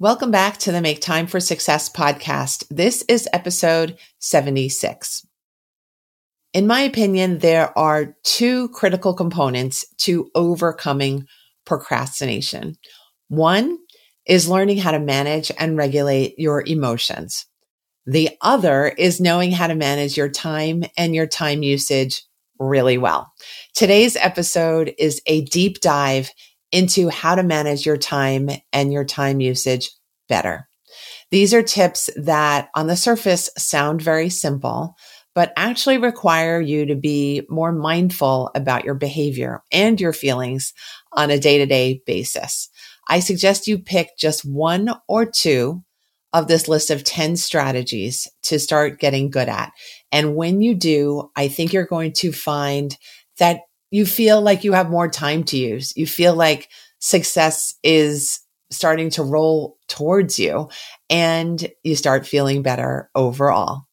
Welcome back to the Make Time for Success podcast. This is episode 76. In my opinion, there are two critical components to overcoming procrastination. One is learning how to manage and regulate your emotions. The other is knowing how to manage your time and your time usage really well. Today's episode is a deep dive into how to manage your time and your time usage better. These are tips that on the surface sound very simple, but actually require you to be more mindful about your behavior and your feelings on a day to day basis. I suggest you pick just one or two of this list of 10 strategies to start getting good at. And when you do, I think you're going to find that you feel like you have more time to use. You feel like success is starting to roll towards you and you start feeling better overall.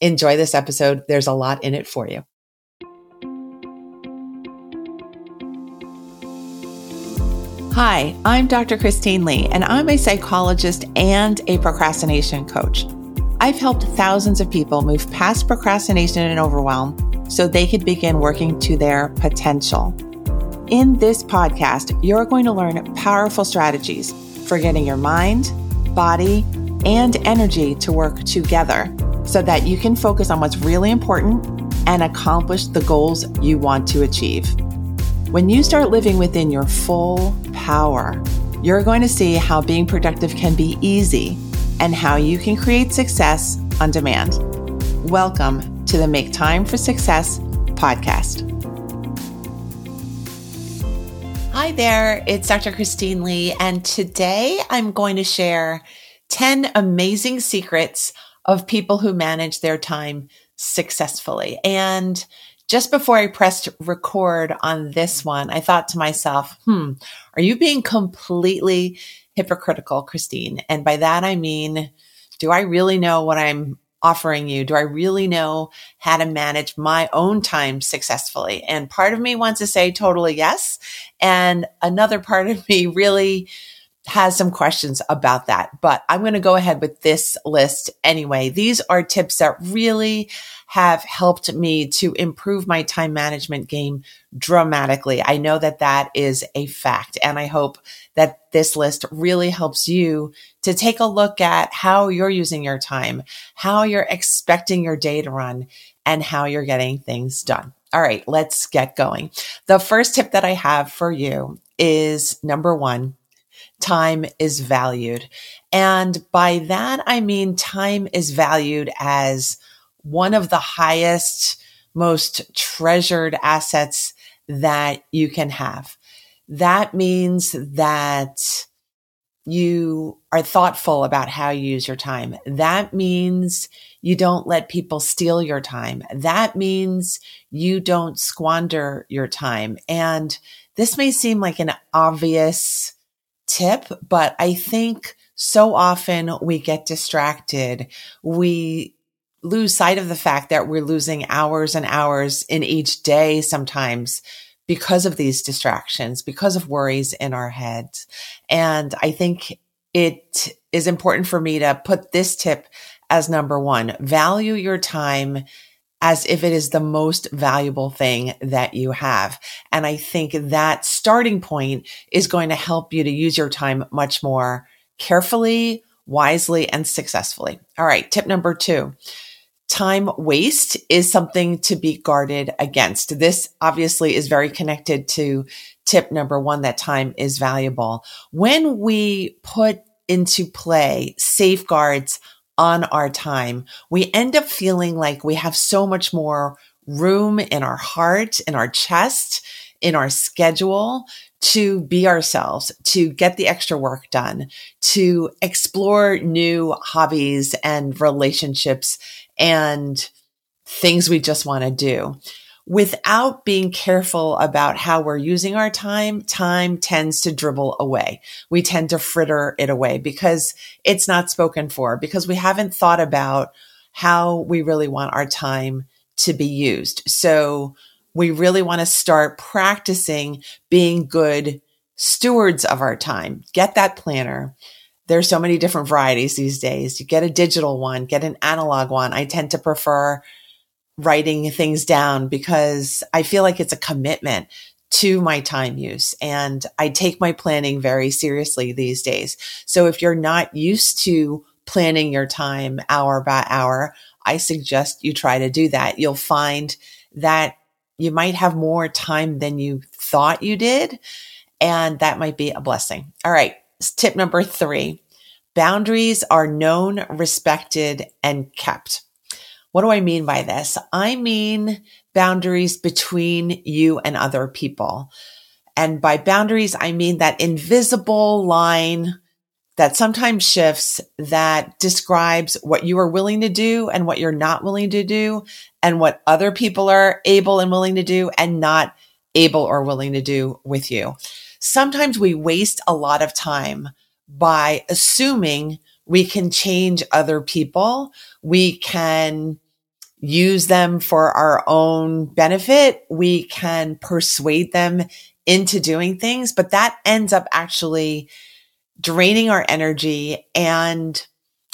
Enjoy this episode. There's a lot in it for you. Hi, I'm Dr. Christine Li, and I'm a psychologist and a procrastination coach. I've helped thousands of people move past procrastination and overwhelm so they could begin working to their potential. In this podcast, you're going to learn powerful strategies for getting your mind, body, and energy to work together so that you can focus on what's really important and accomplish the goals you want to achieve. When you start living within your full power, you're going to see how being productive can be easy and how you can create success on demand. Welcome to the Make Time for Success podcast. Hi there, it's Dr. Christine Li, and today I'm going to share 10 amazing secrets of people who manage their time successfully. And just before I pressed record on this one, I thought to myself, hmm, are you being completely hypocritical, Christine? And by that I mean, do I really know what I'm offering you? Do I really know how to manage my own time successfully? And part of me wants to say totally yes. And another part of me really has some questions about that, but I'm going to go ahead with this list anyway. These are tips that really have helped me to improve my time management game dramatically. I know that that is a fact. And I hope that this list really helps you to take a look at how you're using your time, how you're expecting your day to run, and how you're getting things done. All right, let's get going. The first tip that I have for you is number one, time is valued. And by that, I mean time is valued as one of the highest, most treasured assets that you can have. That means that you are thoughtful about how you use your time. That means you don't let people steal your time. That means you don't squander your time. And this may seem like an obvious tip, but I think so often we get distracted. We lose sight of the fact that we're losing hours and hours in each day sometimes because of these distractions, because of worries in our heads. And I think it is important for me to put this tip as number one. Value your time as if it is the most valuable thing that you have. And I think that starting point is going to help you to use your time much more carefully, wisely, and successfully. All right. Tip number two. Time waste is something to be guarded against. This obviously is very connected to tip number one, that time is valuable. When we put into play safeguards on our time, we end up feeling like we have so much more room in our heart, in our chest, in our schedule to be ourselves, to get the extra work done, to explore new hobbies and relationships and things we just want to do without being careful about how we're using our time, time tends to dribble away. We tend to fritter it away because it's not spoken for, because we haven't thought about how we really want our time to be used. So we really want to start practicing being good stewards of our time. Get that planner there's so many different varieties these days. You get a digital one, get an analog one. I tend to prefer writing things down because I feel like it's a commitment to my time use and I take my planning very seriously these days. So if you're not used to planning your time hour by hour, I suggest you try to do that. You'll find that you might have more time than you thought you did. And that might be a blessing. All right. Tip number three. Boundaries are known, respected, and kept. What do I mean by this? I mean boundaries between you and other people. And by boundaries, I mean that invisible line that sometimes shifts that describes what you are willing to do and what you're not willing to do and what other people are able and willing to do and not able or willing to do with you. Sometimes we waste a lot of time by assuming we can change other people. We can use them for our own benefit. We can persuade them into doing things, but that ends up actually draining our energy and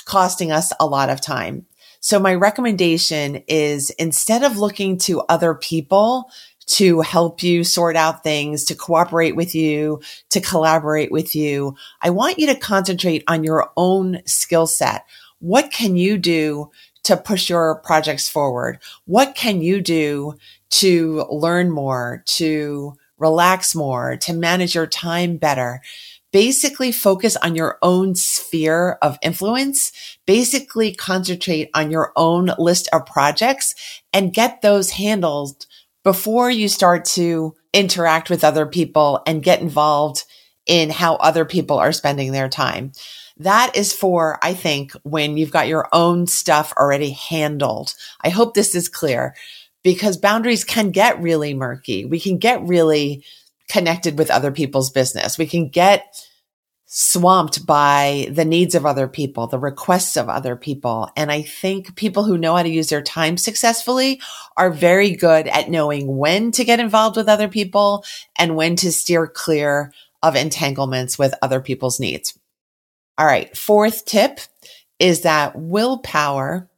costing us a lot of time. So my recommendation is instead of looking to other people to help you sort out things, to cooperate with you, to collaborate with you, I want you to concentrate on your own skill set. What can you do to push your projects forward? What can you do to learn more, to relax more, to manage your time better? Basically focus on your own sphere of influence. Basically concentrate on your own list of projects and get those handled before you start to interact with other people and get involved in how other people are spending their time. That is for, I think, when you've got your own stuff already handled. I hope this is clear because boundaries can get really murky. We can get really connected with other people's business. We can get swamped by the needs of other people, the requests of other people. And I think people who know how to use their time successfully are very good at knowing when to get involved with other people and when to steer clear of entanglements with other people's needs. All right. Fourth tip is that willpower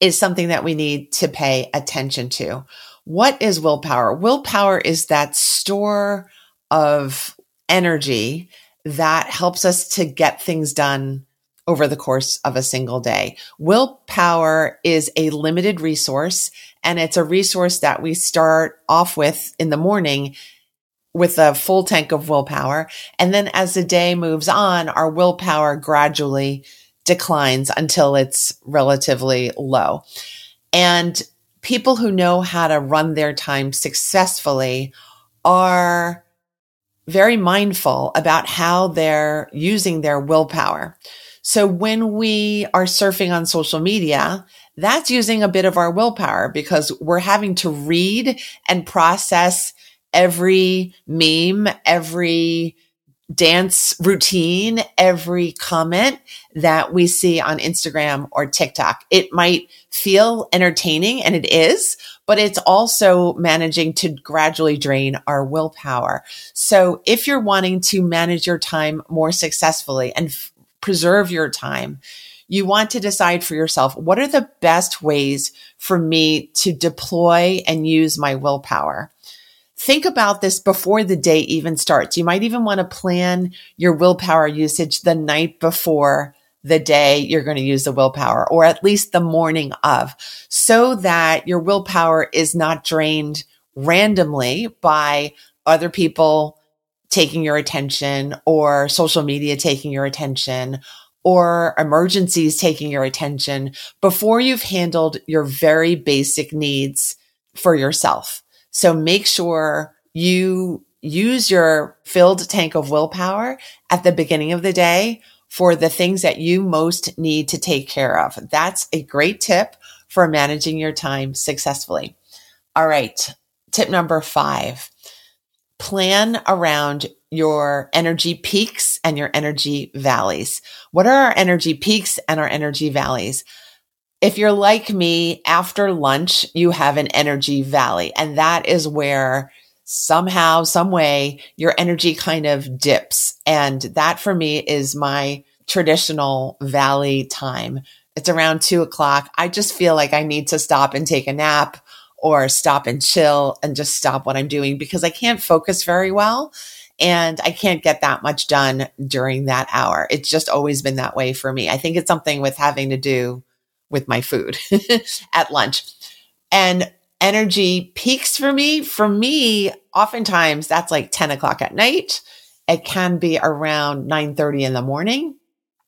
is something that we need to pay attention to. What is willpower? Willpower is that store of energy that helps us to get things done over the course of a single day. Willpower is a limited resource and it's a resource that we start off with in the morning with a full tank of willpower. And then as the day moves on, our willpower gradually declines until it's relatively low. And people who know how to run their time successfully are very mindful about how they're using their willpower. So when we are surfing on social media, that's using a bit of our willpower because we're having to read and process every meme, every dance routine, every comment that we see on Instagram or TikTok. It might feel entertaining and it is, but it's also managing to gradually drain our willpower. So if you're wanting to manage your time more successfully and f- preserve your time, you want to decide for yourself, what are the best ways for me to deploy and use my willpower? Think about this before the day even starts. You might even want to plan your willpower usage the night before the day you're going to use the willpower or at least the morning of so that your willpower is not drained randomly by other people taking your attention or social media taking your attention or emergencies taking your attention before you've handled your very basic needs for yourself. So make sure you use your filled tank of willpower at the beginning of the day for the things that you most need to take care of. That's a great tip for managing your time successfully. All right. Tip number five, plan around your energy peaks and your energy valleys. What are our energy peaks and our energy valleys? If you're like me, after lunch, you have an energy valley and that is where somehow, some way your energy kind of dips. And that for me is my traditional valley time. It's around two o'clock. I just feel like I need to stop and take a nap or stop and chill and just stop what I'm doing because I can't focus very well and I can't get that much done during that hour. It's just always been that way for me. I think it's something with having to do with my food at lunch. And energy peaks for me. For me, oftentimes that's like 10 o'clock at night. It can be around 9 30 in the morning.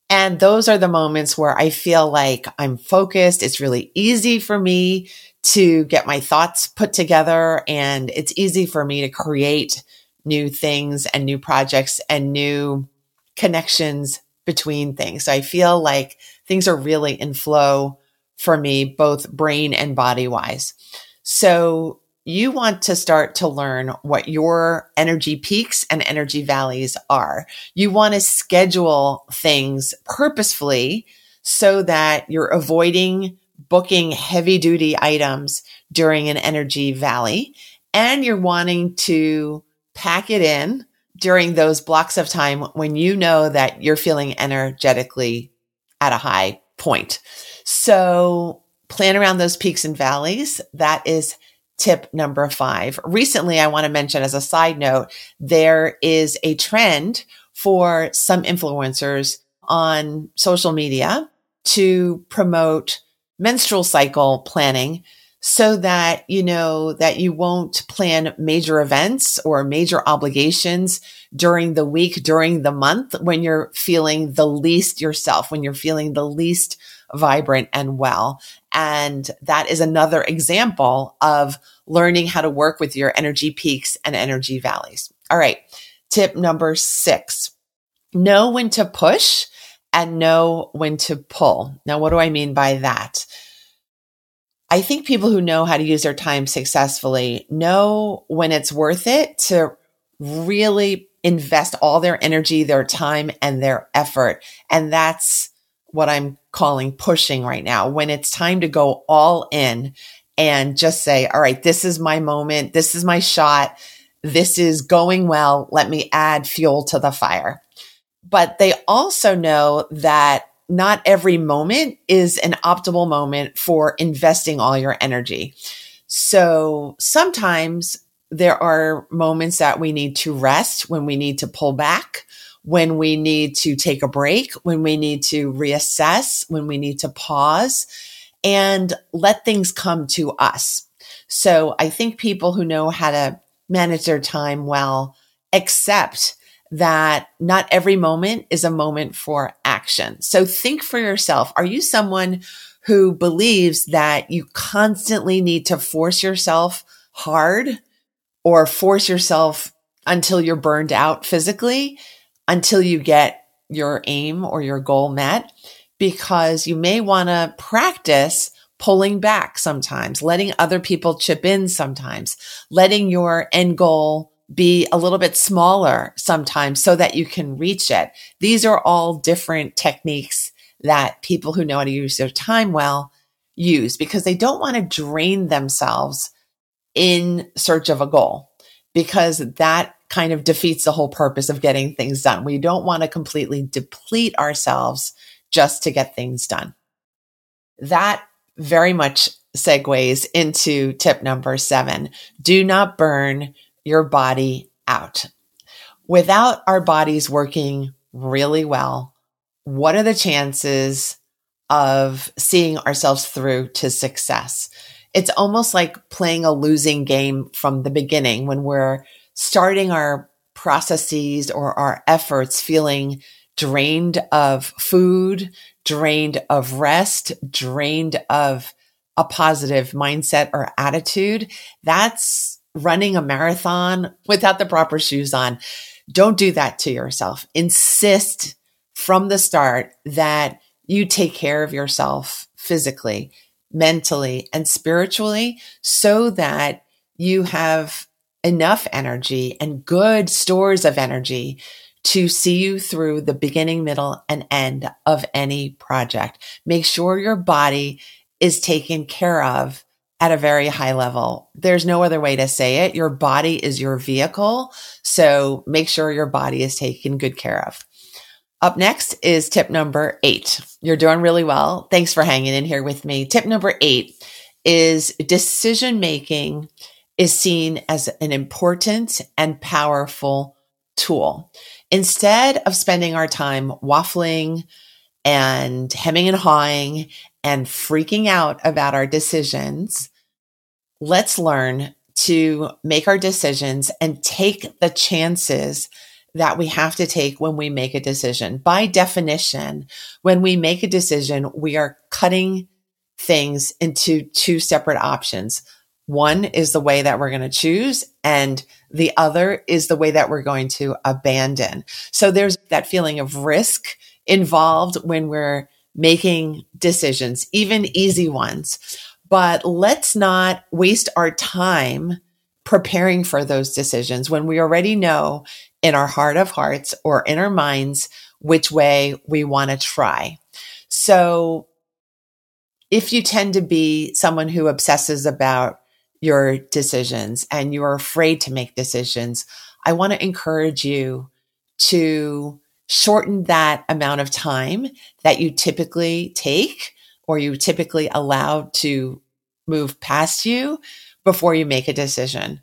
And those are the moments where I feel like I'm focused. It's really easy for me to get my thoughts put together and it's easy for me to create new things and new projects and new connections between things. So I feel like things are really in flow for me, both brain and body wise. So you want to start to learn what your energy peaks and energy valleys are. You want to schedule things purposefully so that you're avoiding booking heavy duty items during an energy valley and you're wanting to pack it in during those blocks of time when you know that you're feeling energetically at a high point. So plan around those peaks and valleys. That is tip number five. Recently, I want to mention as a side note, there is a trend for some influencers on social media to promote menstrual cycle planning so that you know that you won't plan major events or major obligations during the week, during the month when you're feeling the least yourself, when you're feeling the least vibrant and well. And that is another example of learning how to work with your energy peaks and energy valleys. All right. Tip number six, know when to push and know when to pull. Now, what do I mean by that? I think people who know how to use their time successfully know when it's worth it to really invest all their energy, their time, and their effort. And that's what I'm calling pushing right now. When it's time to go all in and just say, all right, this is my moment. This is my shot. This is going well. Let me add fuel to the fire. But they also know that not every moment is an optimal moment for investing all your energy. So sometimes there are moments that we need to rest, when we need to pull back, when we need to take a break, when we need to reassess, when we need to pause and let things come to us. So I think people who know how to manage their time well accept that not every moment is a moment for action. So think for yourself. Are you someone who believes that you constantly need to force yourself hard or force yourself until you're burned out physically, until you get your aim or your goal met? Because you may want to practice pulling back sometimes, letting other people chip in sometimes, letting your end goal be a little bit smaller sometimes so that you can reach it. These are all different techniques that people who know how to use their time well use because they don't want to drain themselves in search of a goal because that kind of defeats the whole purpose of getting things done. We don't want to completely deplete ourselves just to get things done. That very much segues into tip number seven. Do not burn your body out. Without our bodies working really well, what are the chances of seeing ourselves through to success? It's almost like playing a losing game from the beginning when we're starting our processes or our efforts feeling drained of food, drained of rest, drained of a positive mindset or attitude. That's running a marathon without the proper shoes on. Don't do that to yourself. Insist from the start that you take care of yourself physically, mentally, and spiritually so that you have enough energy and good stores of energy to see you through the beginning, middle, and end of any project. Make sure your body is taken care of at a very high level. There's no other way to say it. Your body is your vehicle. So make sure your body is taken good care of. Up next is tip number eight. You're doing really well. Thanks for hanging in here with me. Tip number eight is decision making is seen as an important and powerful tool. Instead of spending our time waffling and hemming and hawing and freaking out about our decisions, let's learn to make our decisions and take the chances that we have to take when we make a decision. By definition, when we make a decision, we are cutting things into two separate options. One is the way that we're going to choose and the other is the way that we're going to abandon. So there's that feeling of risk involved when we're making decisions, even easy ones. But let's not waste our time preparing for those decisions when we already know in our heart of hearts or in our minds which way we want to try. So if you tend to be someone who obsesses about your decisions and you're afraid to make decisions, I want to encourage you to shorten that amount of time that you typically take or you typically allow to move past you before you make a decision.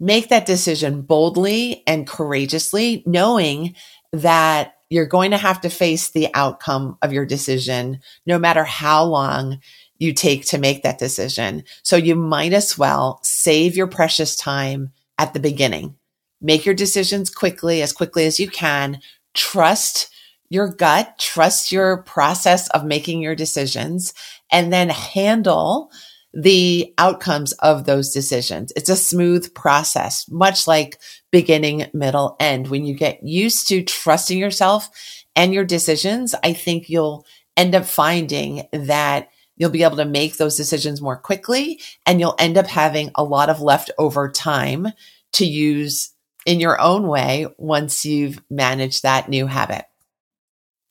Make that decision boldly and courageously, knowing that you're going to have to face the outcome of your decision, no matter how long you take to make that decision. So you might as well save your precious time at the beginning. Make your decisions quickly, as quickly as you can. Trust your gut, trust your process of making your decisions, and then handle the outcomes of those decisions. It's a smooth process, much like beginning, middle, end. When you get used to trusting yourself and your decisions, I think you'll end up finding that you'll be able to make those decisions more quickly and you'll end up having a lot of leftover time to use in your own way once you've managed that new habit.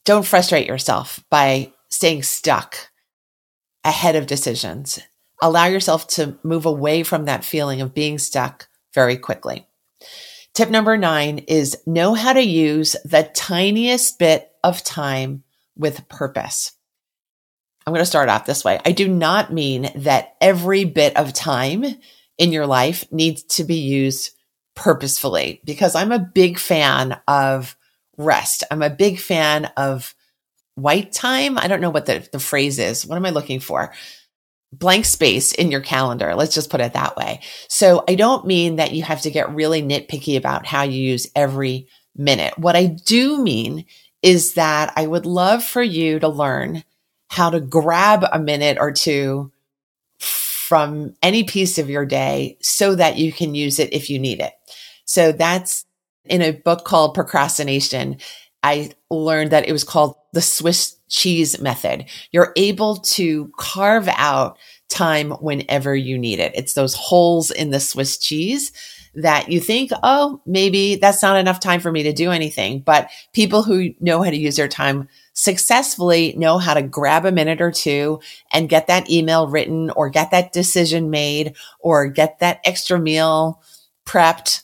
Don't frustrate yourself by staying stuck ahead of decisions allow yourself to move away from that feeling of being stuck very quickly. Tip number nine is know how to use the tiniest bit of time with purpose. I'm going to start off this way. I do not mean that every bit of time in your life needs to be used purposefully because I'm a big fan of rest. I'm a big fan of white time. I don't know what the, the phrase is. What am I looking for? blank space in your calendar. Let's just put it that way. So I don't mean that you have to get really nitpicky about how you use every minute. What I do mean is that I would love for you to learn how to grab a minute or two from any piece of your day so that you can use it if you need it. So that's in a book called Procrastination. I learned that it was called the Swiss cheese method. You're able to carve out time whenever you need it. It's those holes in the Swiss cheese that you think, oh, maybe that's not enough time for me to do anything. But people who know how to use their time successfully know how to grab a minute or two and get that email written or get that decision made or get that extra meal prepped.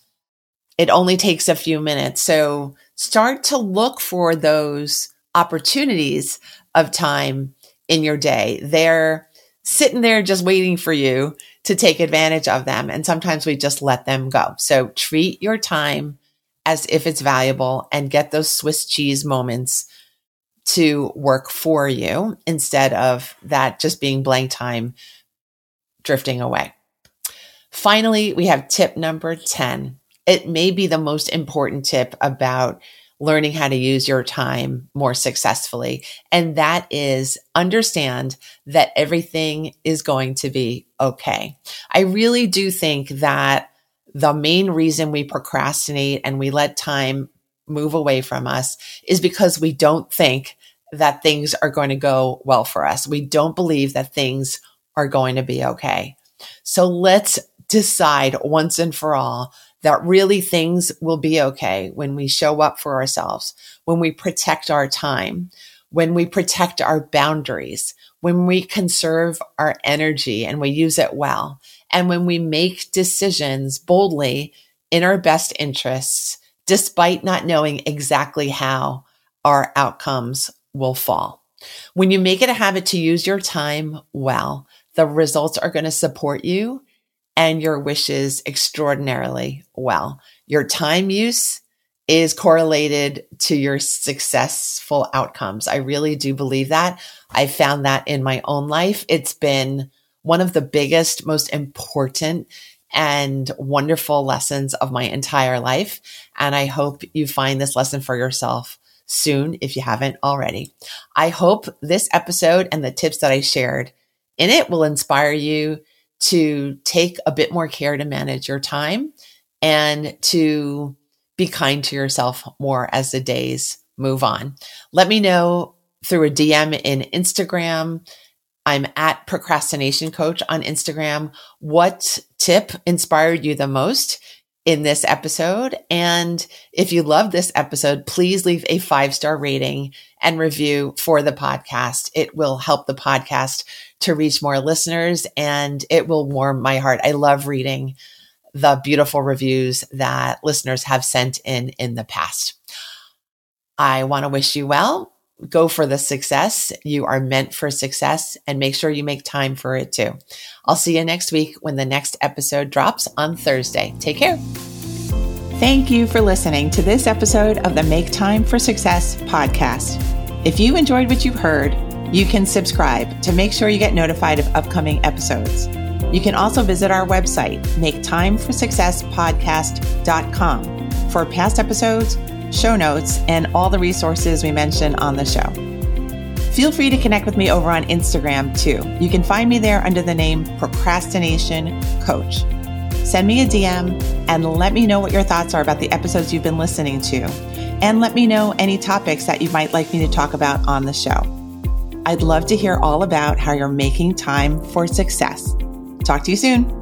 It only takes a few minutes. So start to look for those opportunities of time in your day. They're sitting there just waiting for you to take advantage of them. And sometimes we just let them go. So treat your time as if it's valuable and get those Swiss cheese moments to work for you instead of that just being blank time drifting away. Finally, we have tip number 10. It may be the most important tip about learning how to use your time more successfully. And that is understand that everything is going to be okay. I really do think that the main reason we procrastinate and we let time move away from us is because we don't think that things are going to go well for us. We don't believe that things are going to be okay. So let's decide once and for all that really things will be okay when we show up for ourselves, when we protect our time, when we protect our boundaries, when we conserve our energy and we use it well, and when we make decisions boldly in our best interests, despite not knowing exactly how our outcomes will fall. When you make it a habit to use your time well, the results are going to support you and your wishes extraordinarily well. Your time use is correlated to your successful outcomes. I really do believe that. I found that in my own life. It's been one of the biggest, most important and wonderful lessons of my entire life. And I hope you find this lesson for yourself soon if you haven't already. I hope this episode and the tips that I shared in it will inspire you to take a bit more care to manage your time and to be kind to yourself more as the days move on. Let me know through a DM in Instagram. I'm at procrastination coach on Instagram. What tip inspired you the most in this episode? And if you love this episode, please leave a five star rating and review for the podcast. It will help the podcast to reach more listeners and it will warm my heart. I love reading the beautiful reviews that listeners have sent in in the past. I want to wish you well. Go for the success. You are meant for success and make sure you make time for it too. I'll see you next week when the next episode drops on Thursday. Take care. Thank you for listening to this episode of the Make Time for Success podcast. If you enjoyed what you've heard, you can subscribe to make sure you get notified of upcoming episodes. You can also visit our website, maketimeforsuccesspodcast.com, for past episodes, show notes, and all the resources we mention on the show. Feel free to connect with me over on Instagram too. You can find me there under the name Procrastination Coach. Send me a DM and let me know what your thoughts are about the episodes you've been listening to. And let me know any topics that you might like me to talk about on the show. I'd love to hear all about how you're making time for success. Talk to you soon.